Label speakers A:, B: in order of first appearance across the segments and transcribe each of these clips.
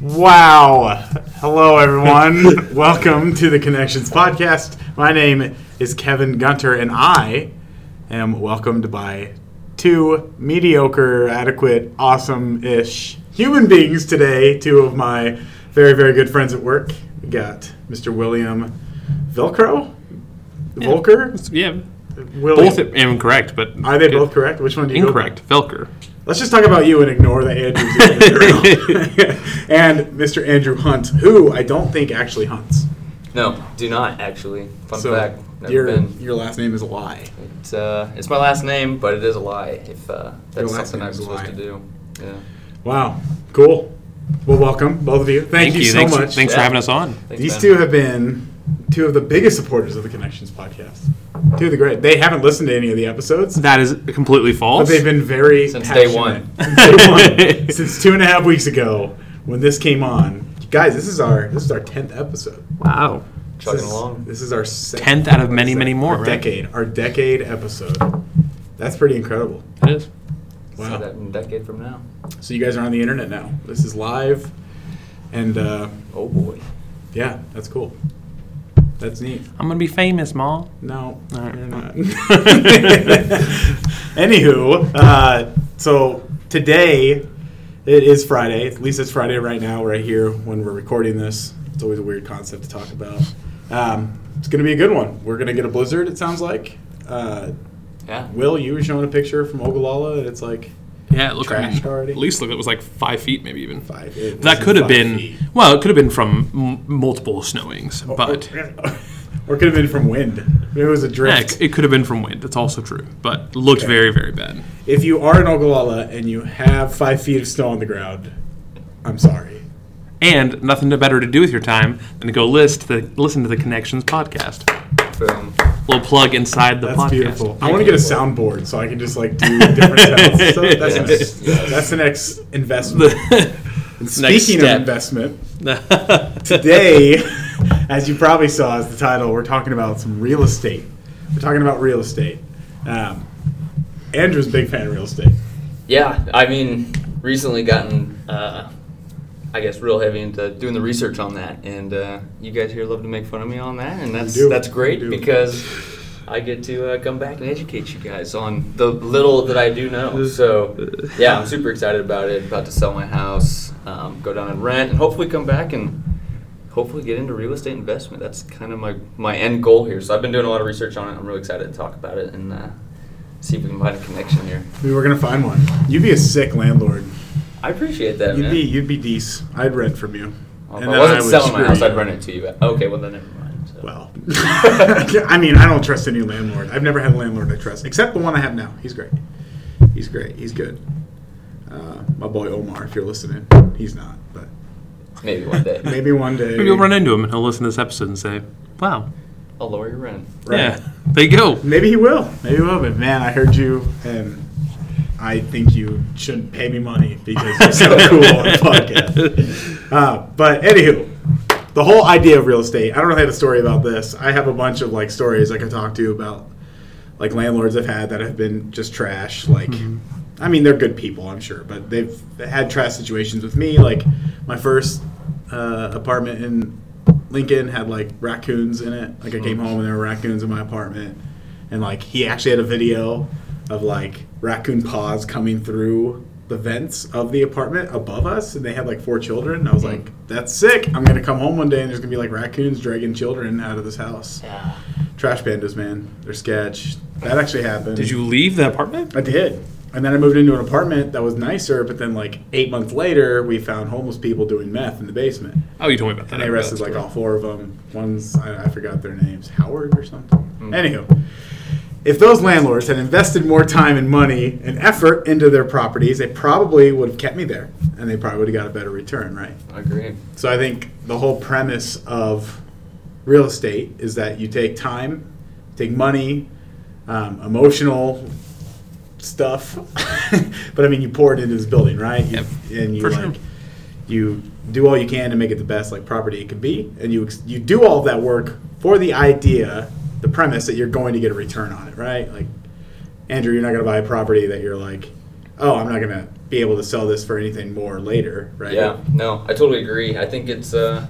A: Wow. Hello, everyone. Welcome to the Connections Podcast. My name is Kevin Gunter, and I am welcomed by two mediocre, adequate, awesome ish human beings today. Two of my very, very good friends at work. We got Mr. William Velcro? Volker?
B: Yeah,
A: William.
B: both am correct, but
A: Are they both correct? Which one do you go by?
B: incorrect? Velker.
A: Let's just talk about you and ignore the Andrews in the girl. and Mr. Andrew Hunt, who I don't think actually hunts.
C: No, do not actually. Fun
A: so
C: fact. Never
A: your
C: been.
A: your last name is a lie.
C: It's, uh, it's my last name, but it is a lie. If uh, that's something I'm supposed
A: lie.
C: to do. Yeah.
A: Wow, cool. Well, welcome both of you. Thank, you, so
B: thanks,
A: much.
B: Thanks for having us on.
C: Thanks,
A: These
C: Ben.
A: two have been two of the biggest supporters of the Connections podcast. Two of the great. They haven't listened to any of the episodes,
B: That is completely false.
A: but they've been very
C: Since day
A: passionate.
C: one.
A: Since day one. Since two and a half weeks ago when this came on. Guys, this is our this is our tenth episode.
B: wow.
C: chugging
A: this is,
C: along.
A: This is our
B: 10th out of many, many more,
A: Our
B: right?
A: decade, our decade episode. That's pretty incredible.
B: It is.
C: See
A: Wow.
C: that in a decade from now.
A: So you guys are on the internet now. This is live, and uh,
C: Oh boy.
A: yeah, that's cool. That's neat.
B: I'm gonna be famous, Ma.
A: No,
B: All right.
A: you're not. Anywho, uh, so today it is Friday. At least it's Friday right now, right here when we're recording this. It's always a weird concept to talk about. Um, it's going to be a good one. We're going to get a blizzard. It sounds like. Uh,
C: Yeah.
A: Will, you were showing a picture from Ogallala, and it's like
B: Yeah, it looked I mean,
A: already?
B: At least look, it was like five feet, maybe even.
A: five. it
B: That could have been.
A: feet.
B: Well, it could have been from m- multiple snowings, oh, oh, but
A: or it could have been from wind. It was a drift.
B: it, it could have been from wind. That's also true, but looked
A: Okay.
B: very, very bad.
A: if you are in Ogallala and you have five feet of snow on the ground, I'm sorry.
B: And nothing better to do with your time than to go list the, listen to the Connections podcast.
C: Boom.
B: Little plug inside the
A: That's
B: podcast.
A: beautiful. I want to get a soundboard so I can just like do different sounds. and stuff. That's, the
C: Yes,
A: next, that's the next investment. And speaking of
B: step.
A: investment, today, as you probably saw as the title, we're talking about some real estate. We're talking about real estate. Um, Andrew's a big fan of real estate.
C: Yeah, I mean, recently gotten, uh, I guess, real heavy into doing the research on that, and uh, you guys here love to make fun of me on that, and that's that's great because I get to uh, come back and educate you guys on the little that I do know. So, yeah, I'm super excited about it. About to sell my house, um, go down and rent, and hopefully come back and hopefully get into real estate investment. That's kind of my my end goal here. So I've been doing a lot of research on it. I'm really excited to talk about it and uh, see if we can find a connection here.
A: We were gonna find one. You'd be a sick landlord.
C: I appreciate that,
A: You'd
C: man.
A: be you'd be decent. I'd rent from you.
C: Well,
A: And
C: if I wasn't
A: would
C: selling my
A: screw
C: house,
A: you.
C: I'd rent it to you. Okay, well then never mind. So.
A: Well, I mean, I don't trust any landlord. I've never had a landlord I trust, except the one I have now. He's great. He's great. He's good. Uh, my boy Omar, if you're listening, he's not, but
C: maybe one day.
A: maybe one day.
B: Maybe you'll run into him and he'll listen to this episode and say, "Wow,
C: I'll lower your rent.
A: Right.
B: yeah, there you go."
A: Maybe he will. Maybe he will. But man, I heard you, and I think you shouldn't pay me money because you're so cool on podcast. Uh, but anywho, the whole idea of real estate. I don't I have a story about this. I have a bunch of like stories I could talk to you about like landlords I've had that have been just trash. Like, I mean, they're good people, I'm sure, but they've had trash situations with me. Like, my first uh, apartment in Lincoln had like raccoons in it. Like, I came home and there were raccoons in my apartment, and like he actually had a video of like raccoon paws coming through the vents of the apartment above us, and they had like four children. And I was like, "That's sick! I'm gonna come home one day and there's gonna be like raccoons dragging children out of this house."
C: Yeah.
A: Trash pandas, man. They're sketch. That actually happened.
B: Did you leave the apartment?
A: I did. And then I moved into an apartment that was nicer, but then like eight months later, we found homeless people doing meth in the basement.
B: Oh, you told me about that.
A: And they
B: I remember
A: arrested like all four of them. One's, I, I forgot their names, Howard or something.
B: Hmm.
A: Anywho, if those landlords had invested more time and money and effort into their properties, they probably would have kept me there and they probably would have got a better return, right?
C: Agreed.
A: So I think the whole premise of real estate is that you take time, take money, um, emotional stuff, but I mean you pour it into this building, right? You,
B: Yep,
A: and you
B: for
A: like
B: sure.
A: you do all you can to make it the best like property it could be, and you ex- you do all that work for the idea, the premise that you're going to get a return on it, right? Like Andrew, you're not going to buy a property that you're like, oh, I'm not going to be able to sell this for anything more later, right?
C: Yeah, no, I totally agree. I think it's, uh,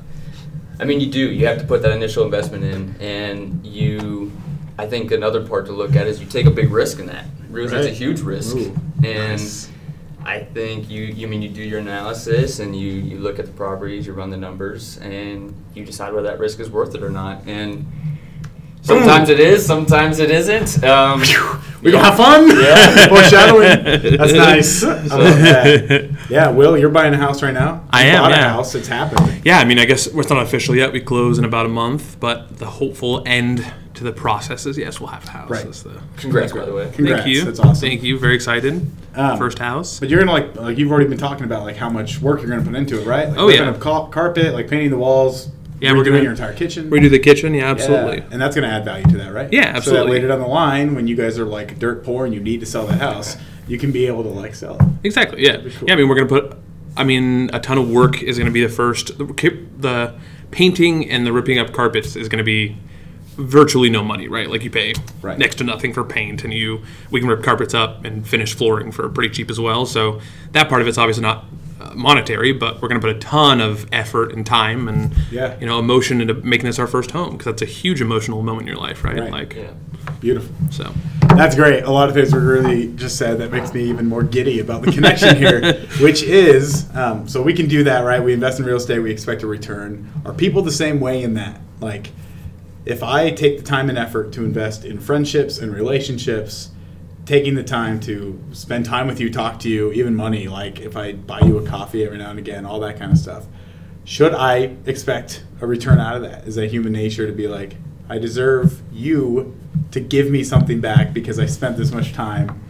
C: I mean, you do. You have to put that initial investment in, and you, I think another part to look at is you take a big risk in that. Real estate's a huge risk,
A: Ooh,
C: and
A: nice.
C: I think you, you mean you do your analysis and you, you look at the properties, you run the numbers, and you decide whether that risk is worth it or not. And sometimes it is, sometimes it isn't. Um,
A: We
C: yeah.
A: gonna have fun?
C: Yeah.
A: Foreshadowing. That's nice. I love that. Yeah, Will, you're buying a house right now.
B: I am,
A: Bought a house. It's happening.
B: Yeah, I mean, I guess it's not official yet. We close in about a month, but the hopeful end to the process is yes, we'll have a house.
A: Right.
B: That's the-
C: Congrats, by the way.
A: Congrats.
B: Thank you.
A: That's awesome.
B: Thank you. Very excited.
A: Um,
B: First house.
A: But you're gonna like like you've already been talking about like how much work you're gonna put into it, right? Like
B: Oh,
A: ripping
B: yeah.
A: up carpet, like painting the walls.
B: Yeah, we're
A: doing
B: do
A: your entire kitchen.
B: Redo the kitchen. Yeah,
A: Yeah,
B: absolutely.
A: And that's gonna add value to that, right?
B: Yeah, absolutely.
A: So that later down the line, when you guys are like dirt poor and you need to sell that house, you can be able to like sell it.
B: Exactly. Yeah.
A: cool.
B: Yeah. I mean, we're gonna put. I mean, a ton of work is gonna be the first. The, the painting and the ripping up carpets is gonna be virtually no money, right? Like you pay
A: Right.
B: next to nothing for paint, and you we can rip carpets up and finish flooring for pretty cheap as well. So that part of it's obviously not uh, monetary, but we're gonna put a ton of effort and time and
A: Yeah.
B: you know emotion into making this our first home because that's a huge emotional moment in your life, right?
A: Right.
B: Like
C: Yeah.
A: Beautiful.
B: so.
A: That's great. A lot of things were really just said that makes me even more giddy about the connection here, which is um, so we can do that, right? We invest in real estate, we expect a return. Are people the same way in that? Like, if I take the time and effort to invest in friendships and relationships, taking the time to spend time with you, talk to you, even money, like if I buy you a coffee every now and again, all that kind of stuff, should I expect a return out of that? Is that human nature to be like, I deserve you to give me something back because I spent this much time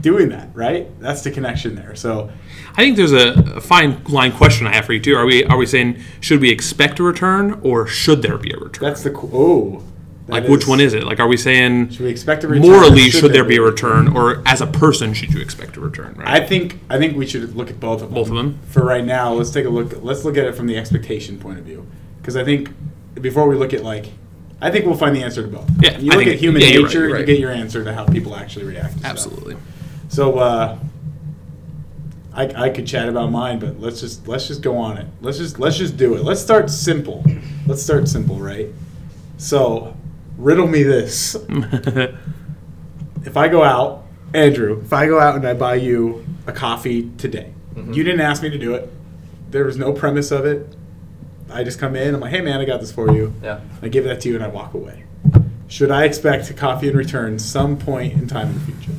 A: doing that, right? That's the connection there. So,
B: I think there's a, a fine line question I have for you too. Are we are we saying should we expect a return or should there be a return?
A: that's the oh, that
B: like which one is it? Like are we saying
A: Should we expect a return?
B: morally
A: or
B: should, there be a return or as a person should you expect a return? Right.
A: I think I think we should look at both of them.
B: Both of them?
A: For right now, let's take a look. Let's look at it from the expectation point of view, because I think before we look at like, I think we'll find the answer to both.
B: Yeah,
A: you
B: I
A: look at human
B: yeah, you're right,
A: nature,
B: you're
A: you
B: right.
A: get your answer to how people actually react. To stuff.
B: Absolutely.
A: So uh, I, I could chat about mine, but let's just let's just go on it. Let's just let's just do it. Let's start simple. Let's start simple, right? So riddle me this: If I go out, Andrew, if I go out and I buy you a coffee today,
C: Mhm.
A: you didn't ask me to do it. There was no premise of it. I just come in. I'm like, hey man, I got this for you.
C: Yeah.
A: I give that to you and I walk away. Should I expect a coffee in return some point in time in the future?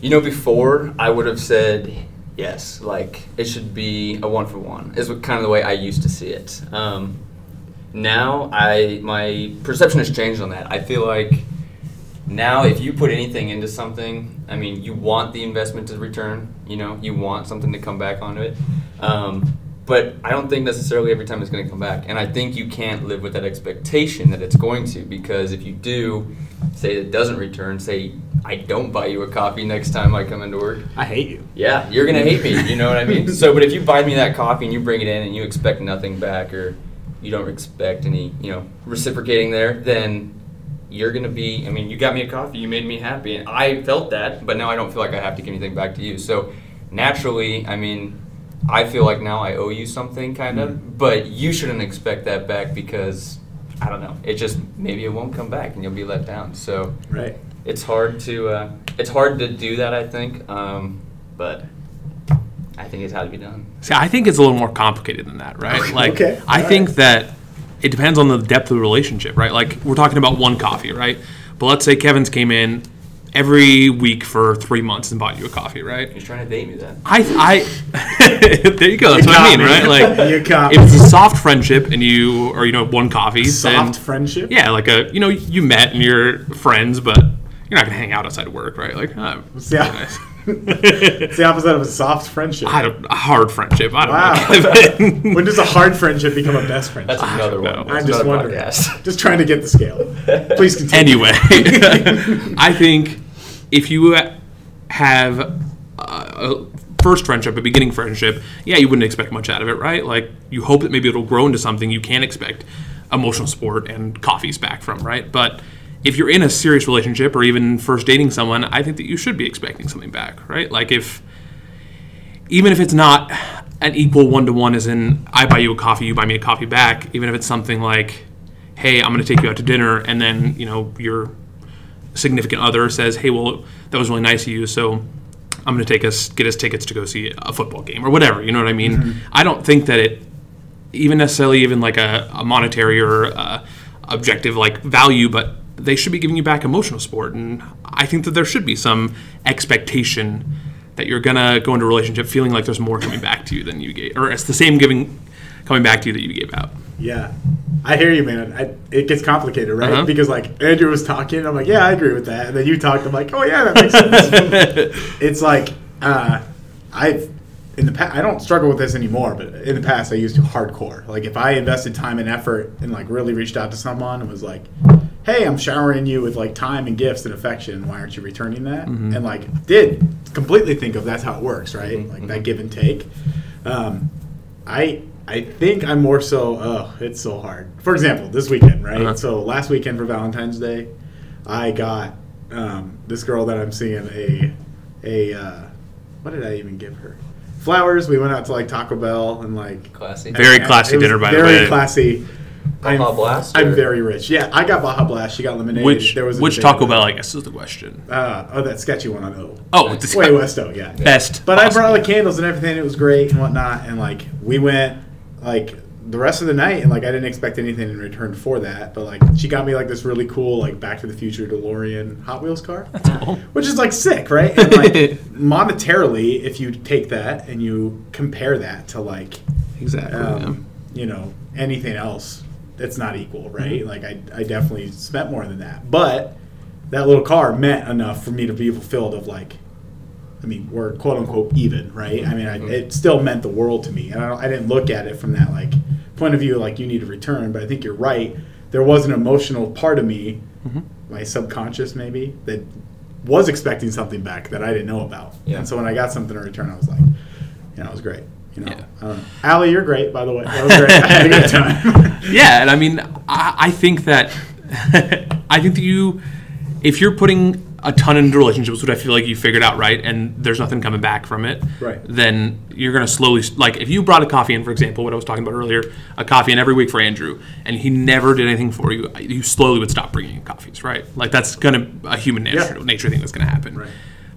C: You know, before I would have said yes, like it should be a one for one. Is what kind of the way I used to see it. Um, now I my perception has changed on that. I feel like now if you put anything into something, I mean, you want the investment to return. You know, you want something to come back onto it. Um, but I don't think necessarily every time it's going to come back. And I think you can't live with that expectation that it's going to because if you do, say it doesn't return, say I don't buy you a coffee next time I come into work,
A: I hate you.
C: yeah, you're gonna hate me. You know what I mean? So, but if you buy me that coffee and you bring it in and you expect nothing back or you don't expect any, you know, reciprocating there, then you're gonna be. I mean, you got me a coffee, you made me happy, and I felt that, but now I don't feel like I have to give anything back to you. So, naturally, I mean, I feel like now I owe you something, kind of, but you shouldn't expect that back because. I don't know. It just maybe it won't come back and you'll be let down. So
A: Right.
C: it's hard to uh, it's hard to do that i think um, but i think it's how to be done
B: See, I think it's a little more complicated than that, right? Like,
A: Okay,
B: I
A: all
B: think
A: right.
B: that it depends on the depth of the relationship, right? Like, we're talking about one coffee, right? But let's say Kevin's came in every week for three months and bought you a coffee, right?
C: he's trying to date me then
B: I, I, there you go. That's
A: You
B: what I mean,
A: me.
B: right? Like,
A: You got
B: if it's a soft friendship and you, or you know, one coffee, then
A: Soft friendship.
B: yeah, like a, you know, you met and you're friends, but you're not gonna hang out outside of work, right? Like, oh,
A: It's the,
B: nice.
A: It's the opposite of a soft friendship.
B: I don't, a hard friendship. I don't
A: Wow.
B: know. Kevin.
A: when does a hard friendship become a best friendship?
C: that's another
B: don't
C: one. That's
A: I'm just
C: another
A: wondering.
C: podcast.
A: Just trying to get the scale. Please continue.
B: anyway, I think if you have a first friendship, a beginning friendship, yeah, you wouldn't expect much out of it, right? Like you hope that maybe it'll grow into something you can't expect emotional support and coffees back from, right? But if you're in a serious relationship or even first dating someone, I think that you should be expecting something back, right? Like if even if it's not an equal one to one, as in I buy you a coffee, you buy me a coffee back, even if it's something like, hey, I'm going to take you out to dinner, and then you know your significant other says, hey, well, that was really nice of you, so I'm going to take us get us tickets to go see a football game or whatever. You know what I mean?
A: Mm-hmm.
B: I don't think that it even necessarily even like a, a monetary or uh objective like value, but they should be giving you back emotional support, and I think that there should be some expectation that you're gonna go into a relationship feeling like there's more coming back to you than you gave, or it's the same giving coming back to you that you gave out.
A: Yeah, I hear you, man. I, it gets complicated, right?
B: Uh-huh.
A: Because like Andrew was talking, I'm like, yeah, I agree with that, and then you talked, I'm like, oh yeah, that makes sense. it's like uh, I've in the past, I don't struggle with this anymore, but in the past, I used to hardcore. Like if I invested time and effort and like really reached out to someone and was like, hey, I'm showering you with like time and gifts and affection. Why aren't you returning that? And like did completely think of that's how it works, right? Like that give and take. Um, I I think I'm more so. Oh, it's so hard. For example, this weekend, right?
B: Uh-huh.
A: So last weekend for Valentine's Day, I got um, this girl that I'm seeing a a uh, what did I even give her? Flowers. We went out to like Taco Bell and like
C: Classy.
B: Very classy dinner, by the way.
A: very classy.
C: Baja
A: I'm,
C: Blast,
A: I'm
C: or-
A: very rich. Yeah, I got Baja Blast. She got lemonade.
B: Which
A: there was a
B: which Taco Bell? I guess is the question.
A: Uh, oh, that sketchy one on O.
B: Oh,
C: Nice.
B: this
A: Way West O, yeah.
B: best.
A: But I brought
B: possible.
A: like candles and everything. It was great and whatnot. And like we went like the rest of the night, and like I didn't expect anything in return for that. But like she got me like this really cool like Back to the Future DeLorean Hot Wheels car,
B: cool.
A: which is like sick, right? And like monetarily, if you take that and you compare that to like
B: exactly.
A: um, you know anything else, it's not equal, right? Mm-hmm. Like I I definitely spent more than that, but that little car meant enough for me to be fulfilled of like I mean, we're quote unquote even, right? I mean, I, mm-hmm. it still meant the world to me, and I, don't, I didn't look at it from that like point of view, like you need a return. But I think you're right. There was an emotional part of me, mm-hmm. my subconscious maybe, that was expecting something back that I didn't know about.
C: Yeah.
A: And so when I got something in return, I was like, you know, it was great. You know,
B: Yeah.
A: I. Allie, you're great, by the way. That was great. I had a good time.
B: yeah, and I mean, I, I think that I think that you, if you're putting a ton into relationships, which I feel like you figured out right, and there's nothing coming back from it,
A: Right.
B: Then you're gonna slowly, like, if you brought a coffee in, for example, what I was talking about earlier, a coffee in every week for Andrew, and he never did anything for you, you slowly would stop bringing coffees, right? Like that's gonna a human nature,
A: Yeah.
B: nature thing that's gonna happen.
A: Right.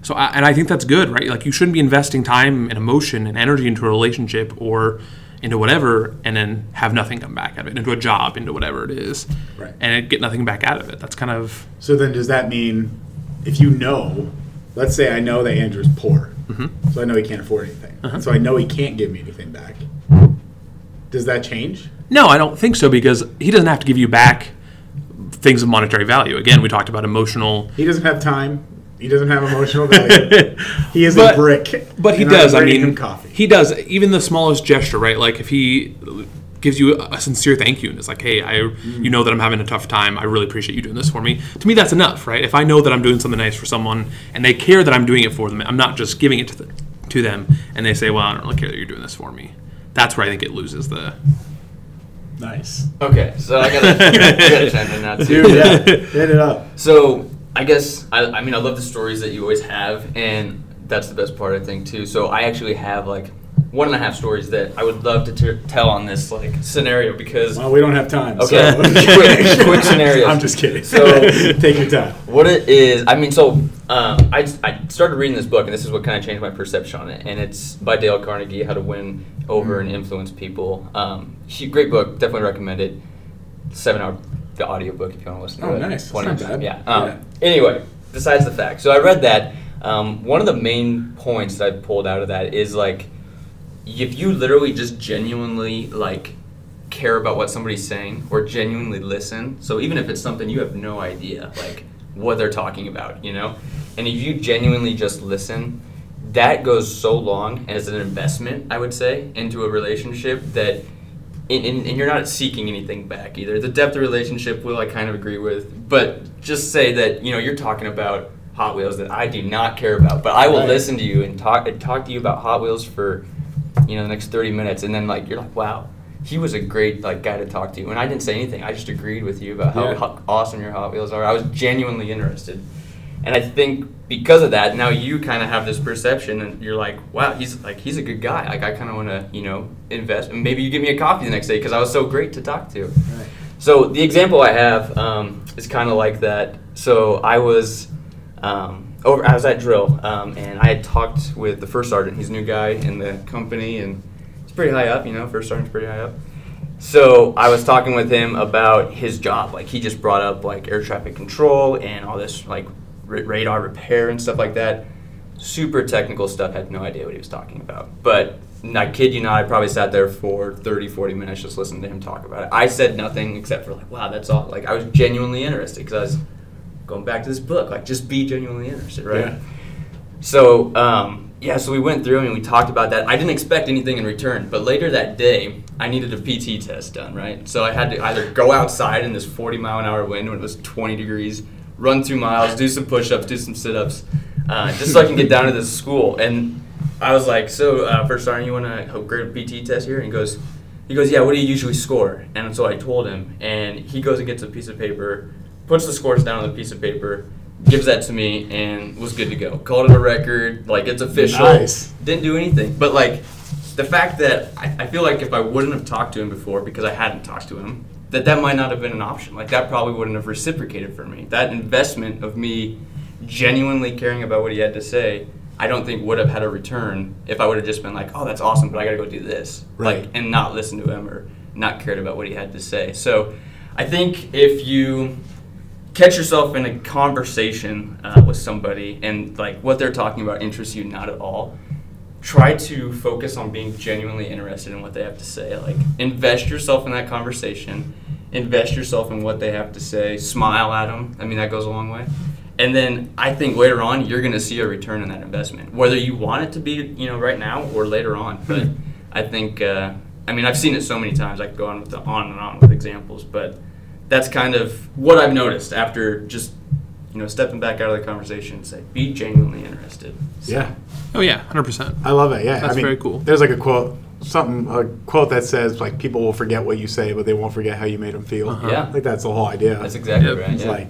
B: So, I, and I think that's good, right? Like, you shouldn't be investing time and emotion and energy into a relationship or into whatever, and then have nothing come back out of it, into a job, into whatever it is,
A: Right.
B: and get nothing back out of it. That's kind of
A: So then, does that mean if you know, let's say I know that Andrew's poor,
B: Mm-hmm.
A: so I know he can't afford anything,
B: Uh-huh.
A: so I know he can't give me anything back. Does that change?
B: no, I don't think so because he doesn't have to give you back things of monetary value. Again, we talked about emotional.
A: He doesn't have time. He doesn't have emotional value. he is
B: But-
A: a brick.
B: But he does. I mean,
A: him coffee.
B: he does. Even the smallest gesture, right? Like if he gives you a sincere thank you and it's like, "Hey, I, you know that I'm having a tough time. I really appreciate you doing this for me." To me, that's enough, right? If I know that I'm doing something nice for someone and they care that I'm doing it for them, I'm not just giving it to, the, to them and they say, "Well, I don't really care that you're doing this for me." That's where I think it loses the.
A: nice,
C: Okay, so I gotta, I gotta chime in now too.
A: dude. Yeah, hit it up.
C: So I guess I, I mean I love the stories that you always have, and that's the best part I think too. So I actually have like one and a half stories that I would love to t- tell on this like scenario because
A: Well, we don't have time.
C: Okay,
A: so-
C: quick- quick scenarios.
A: I'm just kidding.
C: So-
A: take your time.
C: what it is, I mean, so um, I, I started reading this book, and this is what kind of changed my perception on it. And it's by Dale Carnegie, How to Win Over and Influence People. Um, great book, definitely recommend it. Seven hour the audiobook if you want to listen to
A: Oh,
C: it.
A: nice. That's not bad.
C: Yeah. Um,
A: Yeah.
C: Anyway, besides the fact, so I read that. Um, one of the main points that I pulled out of that is like, if you literally just genuinely like care about what somebody's saying or genuinely listen, so even if it's something you have no idea like what they're talking about, you know, and if you genuinely just listen, that goes so long as an investment, I would say, into a relationship that. And, and, and you're not seeking anything back either. The depth of relationship will I kind of agree with, but just say that you know you're talking about Hot Wheels that I do not care about, but I will
A: Right.
C: listen to you and talk and talk to you about Hot Wheels for you know the next 30 minutes, and then like you're like, wow. He was a great like guy to talk to, and I didn't say anything. I just agreed with you about how,
A: Yeah.
C: how awesome your Hot Wheels are. I was genuinely interested, and I think because of that, now you kind of have this perception, and you're like, wow, he's like he's a good guy. Like I kind of want to you know invest. And maybe you give me a coffee the next day because I was so great to talk to.
A: Right.
C: So the example I have um, is kind of like that. So I was um, over. I was at drill, um, and I had talked with the first sergeant. He's a new guy in the company, and he's pretty high up. You know, first sergeant's pretty high up. So I was talking with him about his job. Like he just brought up like air traffic control and all this like r- radar repair and stuff like that. Super technical stuff. Had no idea what he was talking about. But I kid you not, I probably sat there for 30, 40 minutes just listening to him talk about it. I said nothing except for like, wow, that's all. Like I was genuinely interested because I was going back to this book. Like just be genuinely interested, right?
A: Yeah.
C: So um, yeah, so we went through and we talked about that. I didn't expect anything in return, but later that day, I needed a PT test done, right? So I had to either go outside in this 40 mile an hour wind when it was 20 degrees, run two miles, do some push-ups, do some sit-ups, uh, just so I can get down to this school. And I was like, "So, uh, first sergeant, you want to grade a PT test here?" And he goes, "He goes, yeah. What do you usually score?" And so I told him, and he goes and gets a piece of paper, puts the scores down on the piece of paper, gives that to me, and was good to go. Called it a record, like it's official.
A: Nice.
C: Didn't do anything, but like the fact that I, I feel like if I wouldn't have talked to him before because I hadn't talked to him, that that might not have been an option. Like that probably wouldn't have reciprocated for me. That investment of me genuinely caring about what he had to say, I don't think would have had a return if I would have just been like, "Oh, that's awesome, but I got to go do this,"
A: Right.
C: like, and not listen to him or not cared about what he had to say. So, I think if you catch yourself in a conversation uh, with somebody and like what they're talking about interests you not at all try to focus on being genuinely interested in what they have to say. Like invest yourself in that conversation invest yourself in what they have to say smile at them i mean that goes a long way. And then i think later on you're going to see a return in that investment whether you want it to be you know right now or later on. But i think uh, i mean i've seen it so many times. I could go on with the, on and on with examples but that's kind of what I've noticed after just you know stepping back out of the conversation and say be genuinely interested. So,
A: Yeah.
B: Oh yeah, hundred percent.
A: I love it. Yeah,
B: That's
A: I mean,
B: very cool.
A: There's like a quote, something a quote that says like people will forget what you say, but they won't forget how you made them feel.
B: Uh-huh.
C: Yeah.
A: like that's the whole idea.
C: that's exactly
B: Yep.
C: right.
A: It's
C: yeah.
A: like,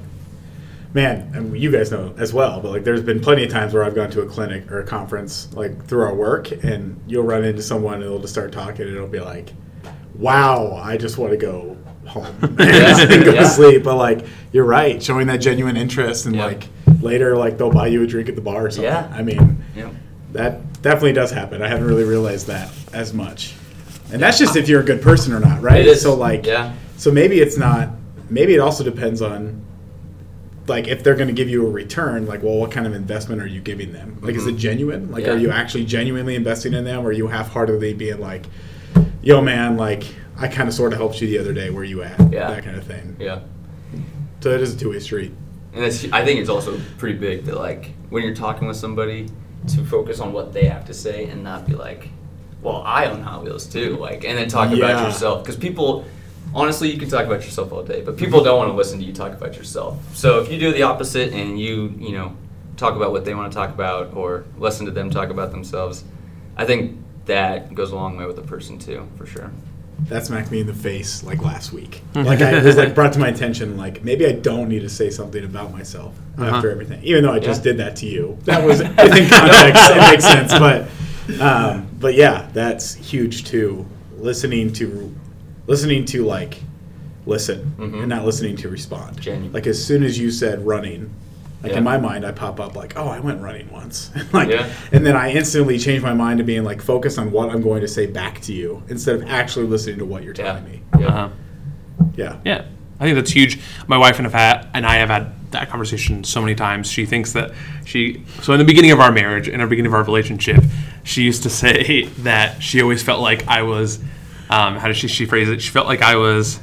A: man, and you guys know as well, but like there's been plenty of times where I've gone to a clinic or a conference like through our work, and you'll run into someone and they'll just start talking, and it'll be like, wow, I just want to go home and go
C: Yeah.
A: to sleep. But like, you're right, showing that genuine interest, and
C: Yeah.
A: like later, like they'll buy you a drink at the bar or something.
C: Yeah.
A: I mean, that definitely does happen. I haven't really realized that as much. And that's just if you're a good person or not, right?
C: It is.
A: So like,
C: Yeah.
A: So maybe it's not. Maybe it also depends on, like, if they're going to give you a return. Like, well, what kind of investment are you giving them? Like, is it
C: Mhm.
A: genuine? Like,
C: Yeah.
A: are you actually genuinely investing in them, or are you half-heartedly being like, "Yo, man, like, I kind of sort of helped you the other day. Where you at?"
C: Yeah.
A: That kind of thing.
C: Yeah.
A: So it is a two-way street.
C: And it's, I think it's also pretty big that like when you're talking with somebody to focus on what they have to say and not be like, well, I own Hot Wheels too, like, and then talk
A: Yeah.
C: about yourself because people. Honestly, you can talk about yourself all day, but people don't want to listen to you talk about yourself. So if you do the opposite and you, you know, talk about what they want to talk about or listen to them talk about themselves, I think that goes a long way with a person too, for sure.
A: That smacked me in the face like last week. Like I, it was like brought to my attention, like maybe I don't need to say something about myself
B: Uh-huh.
A: after everything, even though I just
C: Yeah.
A: did that to you. That was within context. it makes sense, but um, but yeah, that's huge too. Listening to listening to like listen
C: Mhm.
A: and not listening to respond.
C: Genuine.
A: Like as soon as you said running. Like
C: Yeah.
A: in my mind, I pop up like, "Oh, I went running once," like,
C: Yeah.
A: and then I instantly change my mind to being like focused on what I'm going to say back to you instead of actually listening to what you're
C: Yeah.
A: telling me.
C: Yeah.
B: Uh-huh.
A: Yeah.
B: Yeah, I think that's huge. My wife and have had, and I have had that conversation so many times. She thinks that she. So in the beginning of our marriage, in the beginning of our relationship, she used to say that she always felt like I was. Um, how did she, she phrase it? She felt like I was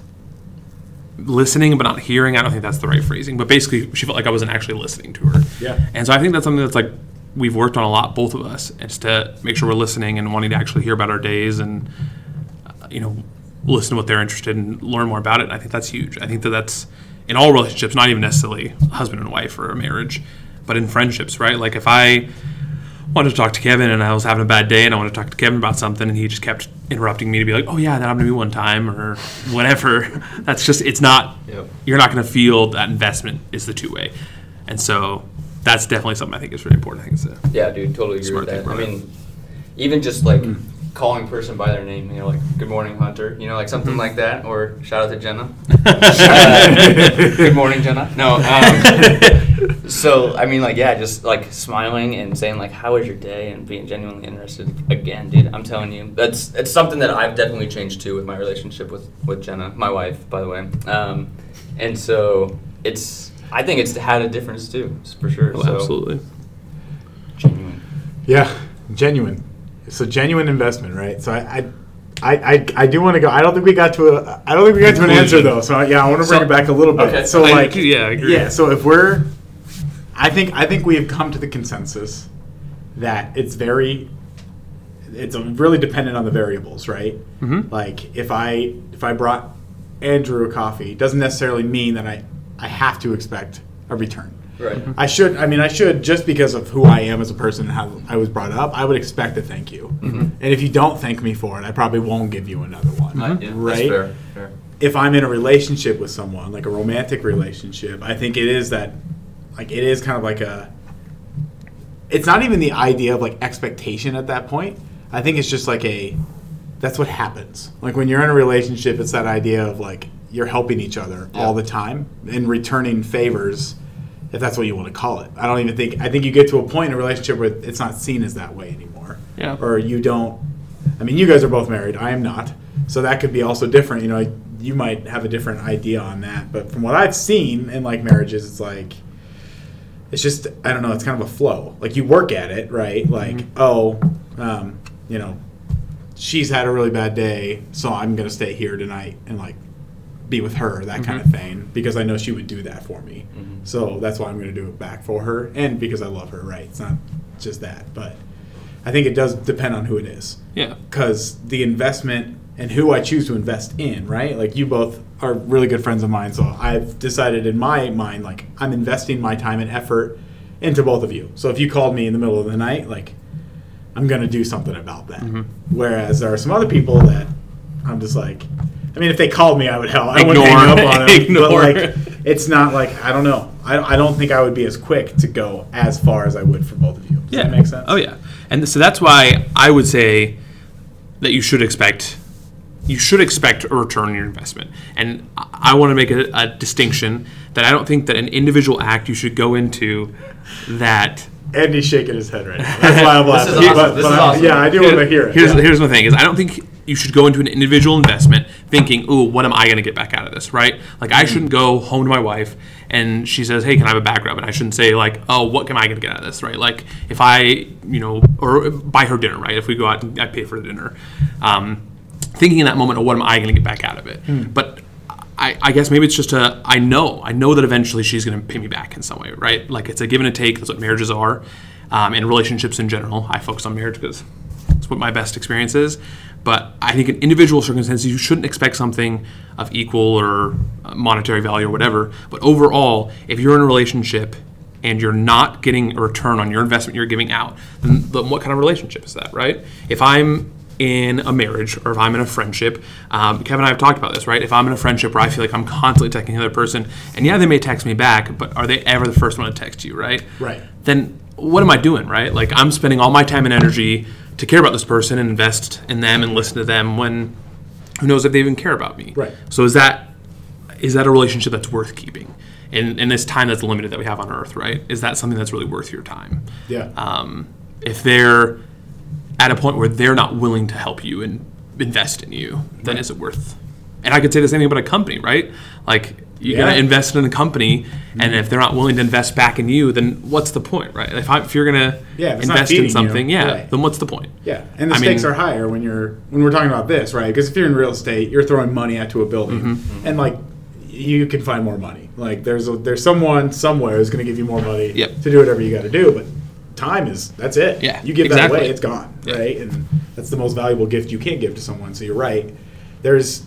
B: listening but not hearing. I don't think that's the right phrasing, but basically she felt like I wasn't actually listening to her.
A: Yeah.
B: And so I think that's something that's like we've worked on a lot, both of us, is to make sure we're listening and wanting to actually hear about our days and uh, you know listen to what they're interested in, learn more about it. And I think that's huge. I think that that's in all relationships, not even necessarily husband and wife or a marriage, but in friendships, right? Like if I wanted to talk to Kevin and I was having a bad day and I wanted to talk to Kevin about something and he just kept interrupting me to be like, "Oh yeah, that happened to me one time" or whatever. That's just it's not.
C: Yep.
B: You're not going to feel that investment is the two way, and so that's definitely something I think is really important. I think it's a,
C: Yeah, dude, totally agree
B: Smart
C: with that.
B: thing,
C: I mean, even just like mm. Calling person by their name, you know, like "Good morning, Hunter," you know, like something like that, or shout out to Jenna. Good morning, Jenna. No. Um, so I mean, like, yeah, just like smiling and saying like, "How was your day?" and being genuinely interested. Again, dude, I'm telling you, that's it's something that I've definitely changed too with my relationship with with Jenna, my wife, by the way. Um, and so it's, I think it's had a difference too, for sure.
B: oh,
C: so
B: absolutely.
C: genuine.
A: Yeah, genuine. So genuine investment, right? So I, I, I, I, I do want to go. I don't think we got to a. I don't think we got to an answer though. So yeah, I want to bring
C: So-
A: it back a little bit.
C: okay.
A: So like,
B: yeah, I agree.
A: yeah. So if we're, I think I think we have come to the consensus that it's very, it's really dependent on the variables, right?
B: Mhm.
A: Like if I if I brought Andrew a coffee, doesn't necessarily mean that I I have to expect a return.
C: Right.
A: I should. I mean, I should just because of who I am as a person and how I was brought up. I would expect a thank you. And if you don't thank me for it, I probably won't give you another one.
C: Uh, yeah,
A: Right?
C: Fair. fair.
A: If I'm in a relationship with someone, like a romantic relationship, I think it is that, like, it is kind of like a. It's not even the idea of like expectation at that point. I think it's just like a. That's what happens. Like when you're in a relationship, it's that idea of like you're helping each other all the time and returning favors if that's what you want to call it. I don't even think I think you get to a point in a relationship where it's not seen as that way anymore.
B: Yeah.
A: Or you don't I mean you guys are both married. I am not. So that could be also different, you know, like, you might have a different idea on that, but from what I've seen in like marriages it's like it's just I don't know, it's kind of a flow. Like you work at it, right? Like, oh, um, you know, she's had a really bad day, so I'm going to stay here tonight and like be with her, that kind of thing, because I know she would do that for me.
C: Mhm.
A: So that's why I'm going to do it back for her, and because I love her, right? It's not just that, but I think it does depend on who it is,
B: Yeah.
A: because the investment and who I choose to invest in, right? Like you both are really good friends of mine, so I've decided in my mind, like I'm investing my time and effort into both of you. So if you called me in the middle of the night, like I'm gonna do something about that. Whereas there are some other people that I'm just like, I mean, if they called me, I would help. I wouldn't hang up on them.
B: Ignore.
A: But like, it's not like I don't know. I, I don't think I would be as quick to go as far as I would for both of you. Does
B: Yeah.
A: that make sense?
B: Oh yeah, and so that's why I would say that you should expect you should expect a return on your investment. And I- I want to make a, a distinction that I don't think that an individual act you should go into that.
A: Andy's shaking his head right now. That's why I'm laughing.
C: is awesome.
A: But-
C: This
A: but
C: is awesome.
A: Yeah, I do want to hear it.
B: Here's
A: yeah.
B: here's the thing: is I don't think you should go into an individual investment thinking, "Ooh, what am I going to get back out of this?" Right? Like. I shouldn't go home to my wife and she says, "Hey, can I have a back rub?" And I shouldn't say like, "Oh, what am I going to get out of this?" Right? Like if I, you know, or buy her dinner, right? If we go out and I pay for the dinner, um, thinking in that moment, "Oh, what am I going to get back out of it?"
A: Hmm.
B: But I, I guess maybe it's just a I know I know that eventually she's going to pay me back in some way, right? Like it's a give and a take. That's what marriages are, um, and relationships in general. I focus on marriage because it's what my best experience is. But I think in individual circumstances, you shouldn't expect something of equal or uh, monetary value or whatever. But overall, if you're in a relationship and you're not getting a return on your investment you're giving out, then, then what kind of relationship is that, right? If I'm in a marriage or if I'm in a friendship, um, Kevin and I have talked about this, right? If I'm in a friendship where I feel like I'm constantly texting the other person, and yeah, they may text me back, but are they ever the first one to text you, right?
A: Right.
B: Then what am I doing, right? Like I'm spending all my time and energy to care about this person and invest in them and listen to them when who knows if they even care about me.
A: Right.
B: So is that is that a relationship that's worth keeping? In, in this time that's limited that we have on Earth, right? Is that something that's really worth your time?
A: Yeah.
B: um, if they're at a point where they're not willing to help you and invest in you, then is it worth? And I could say the same thing about a company, right? Like you're
A: Yeah.
B: gonna invest in a company, and if they're not willing to invest back in you, then what's the point, right? If, I, if you're gonna
A: Yeah, if
B: invest in
A: you,
B: something, yeah,
A: right.
B: then what's the point?
A: Yeah, and the
B: I
A: stakes
B: mean-
A: are higher when you're when we're talking about this, right? Because if you're in real estate, you're throwing money out to a building,
B: Mm-hmm.
A: and like you can find more money. Like there's a, there's someone somewhere who's going to give you more money
B: Yep.
A: to do whatever you got to do, but time is that's it.
B: Yeah,
A: you give that away, it's gone,
B: Yeah.
A: right? And that's the most valuable gift you can give to someone. So you're right. There's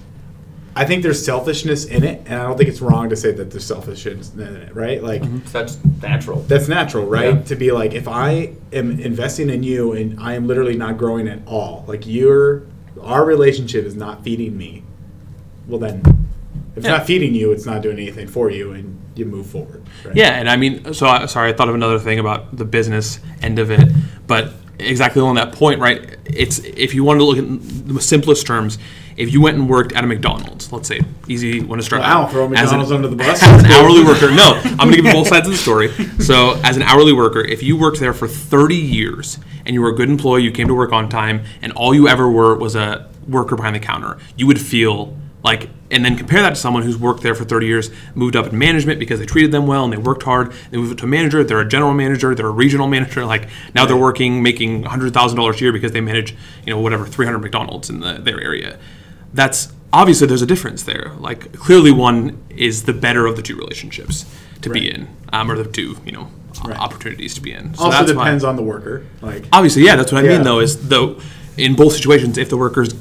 A: I think there's selfishness in it, and I don't think it's wrong to say that there's selfishness in it, right? Like mm-hmm.
C: So that's natural.
A: that's natural, right?
C: Yeah.
A: To be like, if I am investing in you and I am literally not growing at all, like your our relationship is not feeding me, well then, if it's
B: Yeah.
A: not feeding you, it's not doing anything for you, and you move forward. Right?
B: Yeah, and I mean, so I, sorry, I thought of another thing about the business end of it, but exactly on that point, right? It's if you wanted to look at the simplest terms, if you went and worked at a McDonald's, let's say, easy one to start.
A: Wow,
B: with,
A: throw McDonald's under the bus?
B: As an hourly worker, no, I'm going to give you both sides of the story. So, as an hourly worker, if you worked there for 30 years and you were a good employee, you came to work on time, and all you ever were was a worker behind the counter, you would feel like and then compare that to someone who's worked there for 30 years moved up in management because they treated them well and they worked hard they moved up to a manager they're a general manager they're a regional manager like now they're working making $100000 a year because they manage you know whatever 300 mcdonald's in the, their area that's obviously there's a difference there like clearly one is the better of the two relationships to be in um, or the two you know
A: Right.
B: opportunities to be in so
A: also depends on the worker. Like
B: Obviously, yeah, that's what I
A: Yeah.
B: mean. Though is though in both situations, if the workers,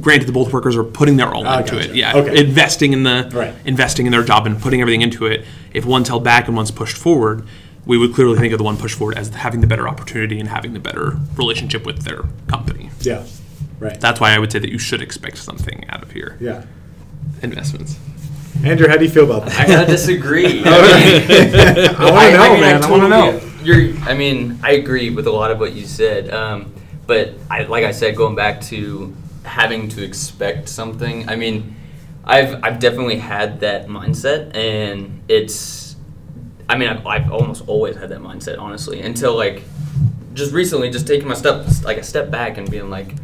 B: granted, the both workers are putting their all
A: Ah,
B: into
A: gotcha.
B: it, yeah,
A: Okay.
B: investing in the
A: Right.
B: investing in their job and putting everything into it. If one's held back and one's pushed forward, we would clearly think of the one pushed forward as having the better opportunity and having the better relationship with their company.
A: yeah, right.
B: That's why I would say that you should expect something out of here.
A: yeah.
B: Investments.
A: Andrew, how do you feel about that?
C: I gotta disagree.
A: I want to know,
C: mean,
A: man. I, want to know.
C: You're. I mean, I agree with a lot of what you said. Um, but I, like I said, going back to having to expect something. I mean, I've I've definitely had that mindset, and it's. I mean, I've, I've almost always had that mindset, honestly, until like, just recently, just taking my step like a step back and being like,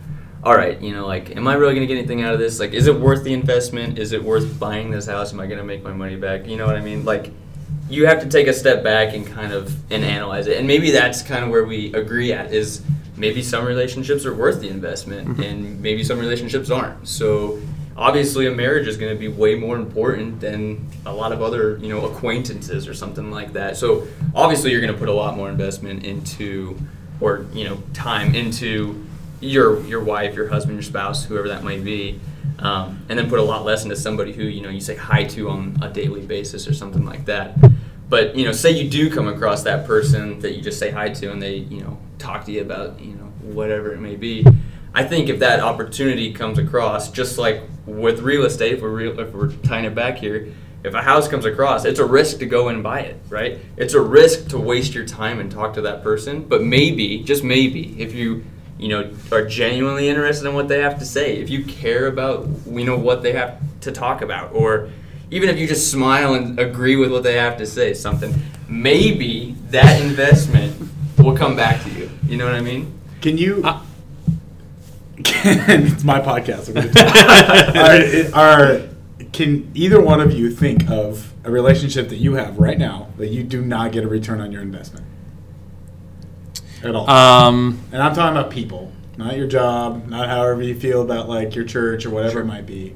C: all right, you know, like, am I really gonna get anything out of this? Like, is it worth the investment? Is it worth buying this house? Am I gonna make my money back? You know what I mean? Like, you have to take a step back and kind of and analyze it. And maybe that's kind of where we agree at is maybe some relationships are worth the investment, mm-hmm. and maybe some relationships aren't. So obviously, a marriage is going to be way more important than a lot of other you know acquaintances or something like that. So obviously, you're going to put a lot more investment into or you know time into your your wife, your husband, your spouse, whoever that might be, um, and then put a lot less into somebody who you know you say hi to on a daily basis or something like that. But you know, say you do come across that person that you just say hi to, and they you know talk to you about you know whatever it may be. I think if that opportunity comes across, just like with real estate, if we're real, if we're tying it back here, if a house comes across, it's a risk to go and buy it, right? It's a risk to waste your time and talk to that person. But maybe, just maybe, if you you know are genuinely interested in what they have to say, if you care about you know what they have to talk about, or even if you just smile and agree with what they have to say, something, maybe that investment will come back to you. You know what I mean?
A: Can you?
B: Uh,
A: it's my podcast. I'm are, are can either one of you think of a relationship that you have right now that you do not get a return on your investment at all?
B: Um,
A: and I'm talking about people, not your job, not however you feel about like your church or whatever it might be.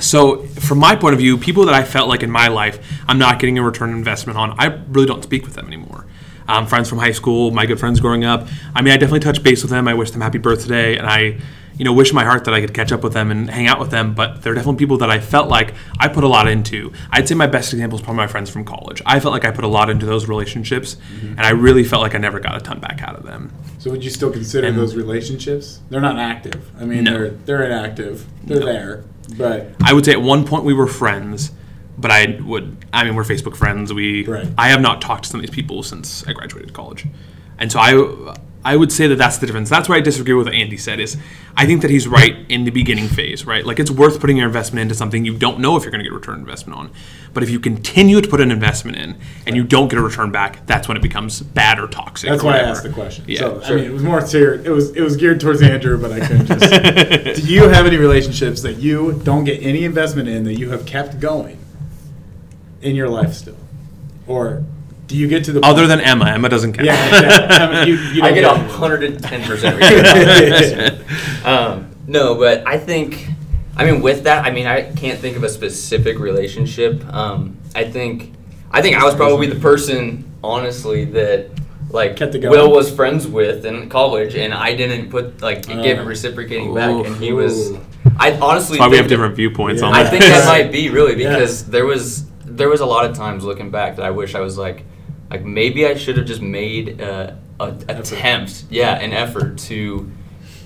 B: so from my point of view, people that I felt like in my life I'm not getting a return investment on, I really don't speak with them anymore. Um, friends from high school, my good friends growing up. I mean, I definitely touch base with them. I wish them happy birthday, and I, you know, wish my heart that I could catch up with them and hang out with them. But they're definitely people that I felt like I put a lot into. I'd say my best example is probably my friends from college. I felt like I put a lot into those relationships, mm-hmm. and I really felt like I never got a ton back out of them.
A: So would you still consider
B: And-
A: those relationships? They're not active. I mean,
B: No.
A: they're they're inactive. They're
B: No.
A: there, but
B: I would say at one point we were friends, but I would. I mean, we're Facebook friends. We.
A: Right.
B: I have not talked to some of these people since I graduated college, and so I. I would say that that's the difference. That's where I disagree with what Andy said. Is I think that he's right in the beginning phase, right? Like it's worth putting your investment into something you don't know if you're going to get a return investment on. But if you continue to put an investment in and you don't get a return back, that's when it becomes bad or toxic.
A: that's
B: or
A: why I asked the question.
B: Yeah,
A: so
B: sure.
A: I mean, it was more serious. It was it was geared towards Andrew, but I couldn't just. do you have any relationships that you don't get any investment in that you have kept going in your life still, or do you get to the
B: Other
A: point-
B: than Emma, Emma doesn't count.
A: yeah, exactly. I mean, you, you
C: I
A: don't
C: get
A: get
C: a hundred and ten percent return. um, no, but I think, I mean, with that, I mean, I can't think of a specific relationship. Um, I think, I think I was probably the person, honestly, that like
A: Kept it.
C: Will was friends with in college, and I didn't put like give
A: Uh,
C: it reciprocating back, and he was. I honestly
B: That's why we have different viewpoints on
A: Yeah.
C: I think that might be really
A: Yeah.
C: because there was there was a lot of times looking back that I wish I was like like maybe I should have just made a, a attempt, yeah, an effort to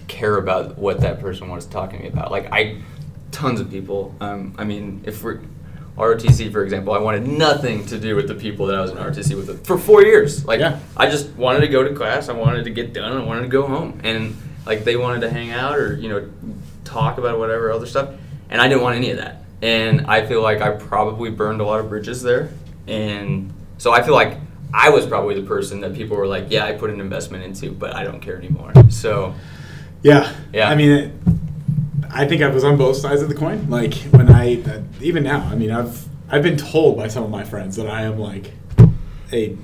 C: care about what that person was talking to me about. Like I, tons of people. Um, I mean, if we're ROTC for example, I wanted nothing to do with the people that I was in ROTC with for four years. Like
A: Yeah.
C: I just wanted to go to class, I wanted to get done, I wanted to go home, and like they wanted to hang out or you know talk about whatever other stuff, and I didn't want any of that. And I feel like I probably burned a lot of bridges there, and so I feel like I was probably the person that people were like, yeah, I put an investment into, but I don't care anymore. So
A: Yeah.
C: Yeah.
A: I mean, it, I think I was on both sides of the coin. Like when I, uh, even now, I mean, I've I've been told by some of my friends that I am like a,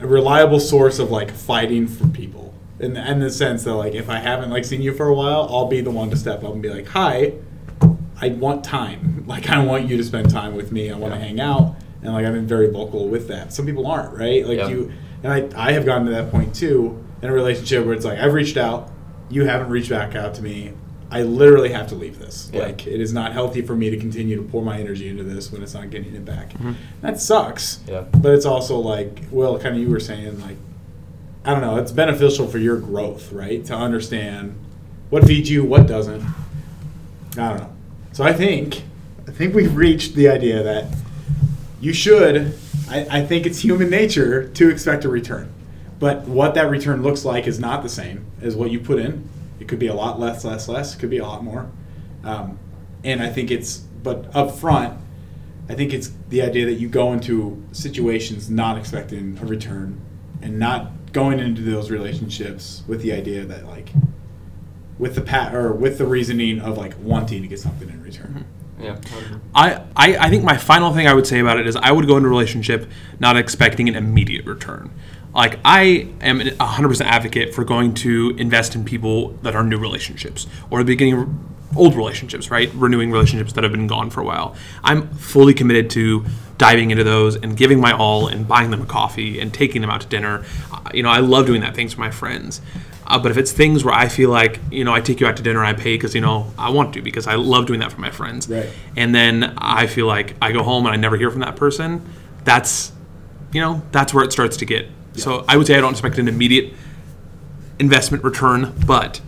A: a reliable source of like fighting for people. In the, in the sense that like if I haven't like seen you for a while, I'll be the one to step up and be like, "Hi, I want time. Like I want you to spend time with me. I want to
C: Yeah.
A: hang out." And like I've been very vocal with that. Some people aren't, right? Like
C: Yeah.
A: you and I I have gotten to that point too in a relationship where it's like I've reached out, you haven't reached back out to me. I literally have to leave this.
C: Yeah.
A: Like it is not healthy for me to continue to pour my energy into this when it's not getting it back. Mm-hmm. That sucks.
C: Yeah.
A: But it's also like, well, kind of you were saying, like, I don't know, it's beneficial for your growth, right? To understand what feeds you, what doesn't. I don't know. So I think, I think we've reached the idea that you should. I, I think it's human nature to expect a return, but what that return looks like is not the same as what you put in. It could be a lot less, less, less. It could be a lot more. Um, and I think it's, but up front, I think it's the idea that you go into situations not expecting a return and not going into those relationships with the idea that like with the pat or with the reasoning of like wanting to get something in return.
B: I, I, think my final thing I would say about it is I would go into a relationship not expecting an immediate return. Like I am a 100% advocate for going to invest in people that are new relationships or the beginning of old relationships, right? Renewing relationships that have been gone for a while. I'm fully committed to diving into those and giving my all and buying them a coffee and taking them out to dinner. You know, I love doing that things for my friends. Uh, but if it's things where I feel like, you know, I take you out to dinner, I pay because, you know, I want to because I love doing that for my friends.
A: Right.
B: And then I feel like I go home and I never hear from that person. That's, you know, that's where it starts to get. So I would say I don't expect an immediate investment return, but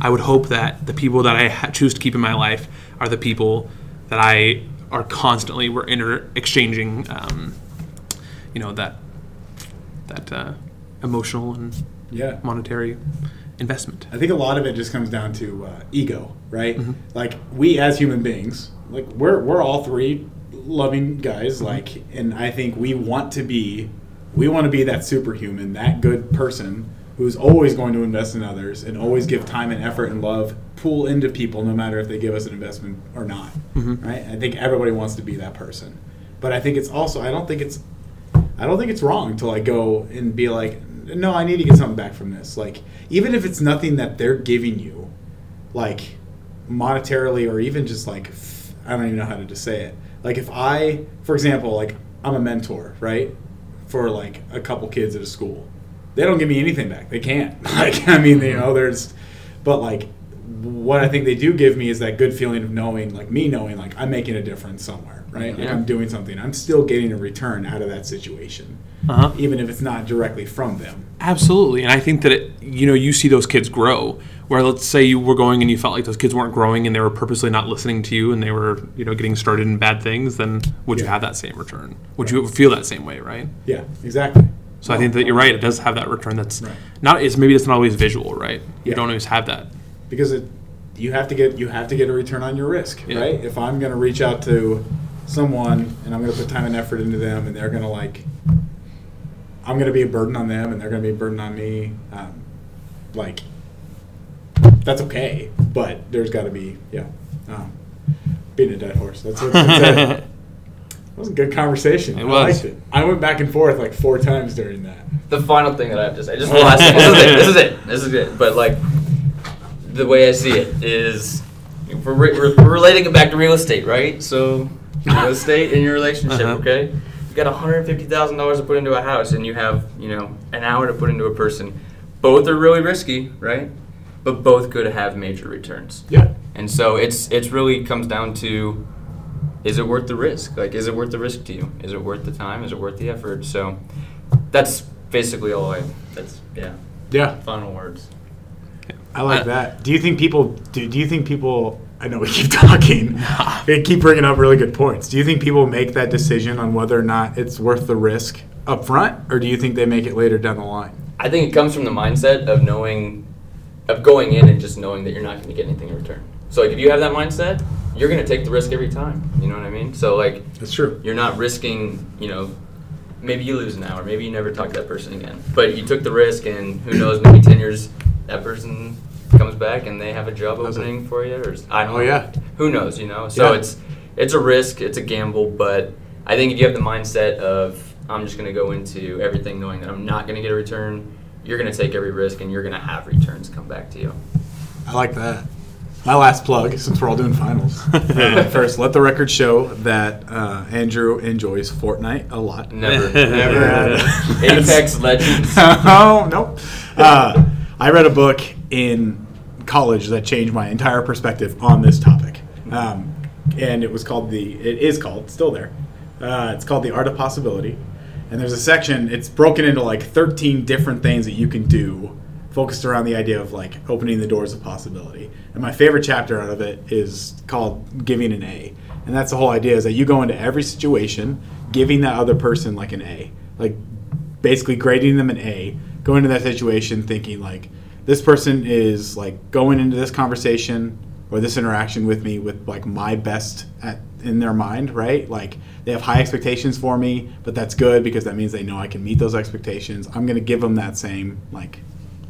B: I would hope that the people that I ha- choose to keep in my life are the people that I are constantly we're inter exchanging, um, you know, that that uh, emotional and
A: Yeah.
B: monetary investment.
A: I think a lot of it just comes down to uh, ego, right?
B: Mm-hmm.
A: Like we as human beings, like we're we're all three loving guys,
B: Mm-hmm.
A: like, and I think we want to be, we want to be that superhuman, that good person who's always going to invest in others and always give time and effort and love, pull into people no matter if they give us an investment or not,
B: Mm-hmm.
A: right? I think everybody wants to be that person, but I think it's also I don't think it's I don't think it's wrong to like go and be like, no, I need to get something back from this. Like, even if it's nothing that they're giving you, like monetarily or even just like, I don't even know how to just say it. Like, if I, for example, like I'm a mentor, right, for like a couple kids at a school, they don't give me anything back. They can't. Like, I mean, you mm-hmm. know, there's, but like, what I think they do give me is that good feeling of knowing, like me knowing, like I'm making a difference somewhere, right? Like I'm doing something. I'm still getting a return out of that situation,
B: Uh-huh.
A: even if it's not directly from them.
B: Absolutely, and I think that it, you know you see those kids grow. Where let's say you were going and you felt like those kids weren't growing and they were purposely not listening to you and they were you know getting started in bad things, then would you have that same return? Would you feel that same way, right?
A: Yeah, exactly.
B: So I think that you're right. It does have that return. That's
A: Right.
B: not. It's maybe it's not always visual, right? You
A: Yeah.
B: don't always have that.
A: Because it you have to get you have to get a return on your risk,
B: Yeah.
A: right? If I'm going to reach out to someone and I'm going to put time and effort into them, and they're going to like, I'm going to be a burden on them, and they're going to be a burden on me. Um, like, that's okay, but there's got to be yeah, um, beating a dead horse. That's what that's it. That was a good conversation.
B: It
A: I
B: was.
A: liked it. I went back and forth like four times during that.
C: The final thing that I have to say, just the last thing. This is it. This is it. This is it. But like, the way I see it is, we're, re- we're, we're relating it back to real estate, right? So, real estate in your relationship,
B: Uh-huh.
C: okay? You got one hundred fifty thousand dollars to put into a house, and you have you know an hour to put into a person. Both are really risky, right? But both could have major returns.
A: Yeah.
C: And so it's it's really comes down to is it worth the risk? Like is it worth the risk to you? Is it worth the time? Is it worth the effort? So that's basically all I that's yeah.
A: Yeah,
C: Final words.
A: I like
B: Uh,
A: that. Do you think people? Do, do you think people? I know we keep talking. we keep bringing up really good points. Do you think people make that decision on whether or not it's worth the risk up front, or do you think they make it later down the line?
C: I think it comes from the mindset of knowing, of going in and just knowing that you're not going to get anything in return. So like if you have that mindset, you're going to take the risk every time. You know what I mean? So like
A: That's true.
C: you're not risking, you know, maybe you lose an hour, maybe you never talk to that person again. But you took the risk and who knows, maybe 10 years that person comes back and they have a job
A: Does it?
C: opening for you or s- I don't
A: Oh,
C: know.
A: yeah.
C: Who knows, you know? So
A: Yeah.
C: it's it's a risk, it's a gamble, but I think if you have the mindset of I'm just going to go into everything knowing that I'm not going to get a return, you're going to take every risk and you're going to have returns come back to you.
A: I like that. My last plug, since we're all doing finals. Uh, first, let the record show that uh, Andrew enjoys Fortnite a lot.
C: Never,
A: Never
C: never. Apex Legends.
A: oh nope. Uh, I read a book in college that changed my entire perspective on this topic, um, and it was called the. It is called still there. Uh, it's called the Art of Possibility, and there's a section. It's broken into like 13 different things that you can do, focused around the idea of like opening the doors of possibility. And my favorite chapter out of it is called giving an A, and that's the whole idea is that you go into every situation giving that other person like an A, like basically grading them an A, going into that situation thinking like this person is like going into this conversation or this interaction with me with like my best at in their mind, right? Like they have high expectations for me, but that's good because that means they know I can meet those expectations. I'm going to give them that same like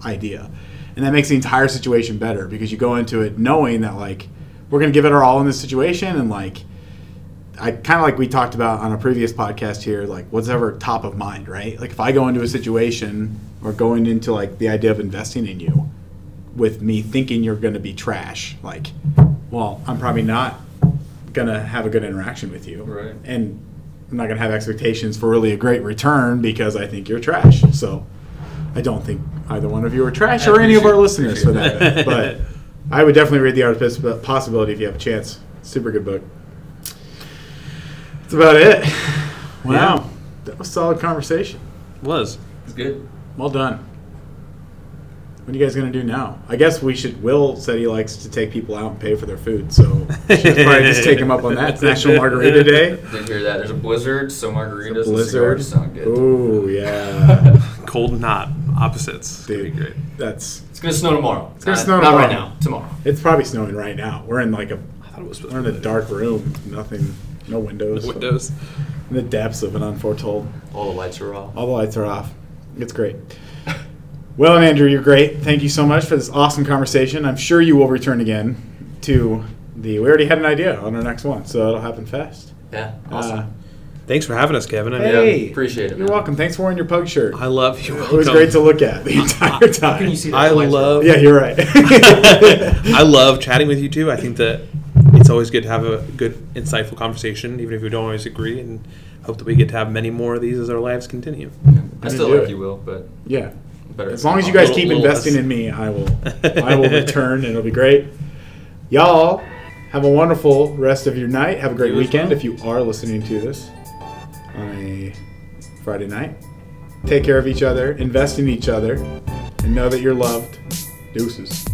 A: idea. And that makes the entire situation better because you go into it knowing that like we're going to give it our all in this situation and like I kind of like we talked about on a previous podcast here, like what's ever top of mind, right? Like if I go into a situation or going into like the idea of investing in you with me thinking you're going to be trash, like, well, I'm probably not going to have a good interaction with you.
C: Right.
A: And I'm not going to have expectations for really a great return because I think you're trash. So I don't think either one of you are trash
C: I
A: or any of our listeners for that. but I would definitely read The Art of Possibility if you have a chance. Super good book. That's about it. Wow. That was a solid conversation.
B: It Was.
C: It's good.
A: Well done. What are you guys gonna do now? I guess we should. Will said he likes to take people out and pay for their food, so we should probably just take him up on that. It's National Margarita Day.
C: Did hear that? There's a blizzard, so margaritas and
A: Blizzard.
C: cigars sound good.
A: Ooh yeah,
B: Cold and hot. Opposites.
A: dude.
B: That'd be great.
A: That's.
C: It's gonna snow tomorrow. It's
A: gonna
C: not,
A: snow
C: Not right now. Tomorrow.
A: It's probably snowing right now. We're in like a.
B: I thought it was supposed
A: We're in
B: to
A: a dark room. Nothing. No windows.
B: Windows.
A: In the depths of an unforetold.
C: All the lights are off.
A: All the lights are off. It's great. Well, Andrew, you're great. Thank you so much for this awesome conversation. I'm sure you will return again to the. We already had an idea on our next one, so it'll happen fast.
C: Yeah. Awesome.
A: Uh,
B: Thanks for having us, Kevin. I mean,
A: hey,
C: appreciate it,
A: You're welcome. Thanks for wearing your pug shirt.
B: I love you.
A: It was great to look at the entire time.
C: Can you see that?
B: I
C: The
B: love-
A: Yeah, you're right.
B: I love chatting with you too. I think that it's always good to have a good, insightful conversation, even if we don't always agree. And hope that we get to have many more of these as our lives continue.
C: I still
A: do
C: like
A: it.
C: you, Will, but
A: yeah.
C: better.
A: As long as you guys
B: Little-
A: keep
B: little
A: investing
B: less.
A: in me, I will. I will return, and it'll be great. Y'all have a wonderful rest of your night. Have a great
C: You
A: weekend
C: well.
A: if you are listening to this on a Friday night. Take care of each other, invest in each other, and know that you're loved. Deuces.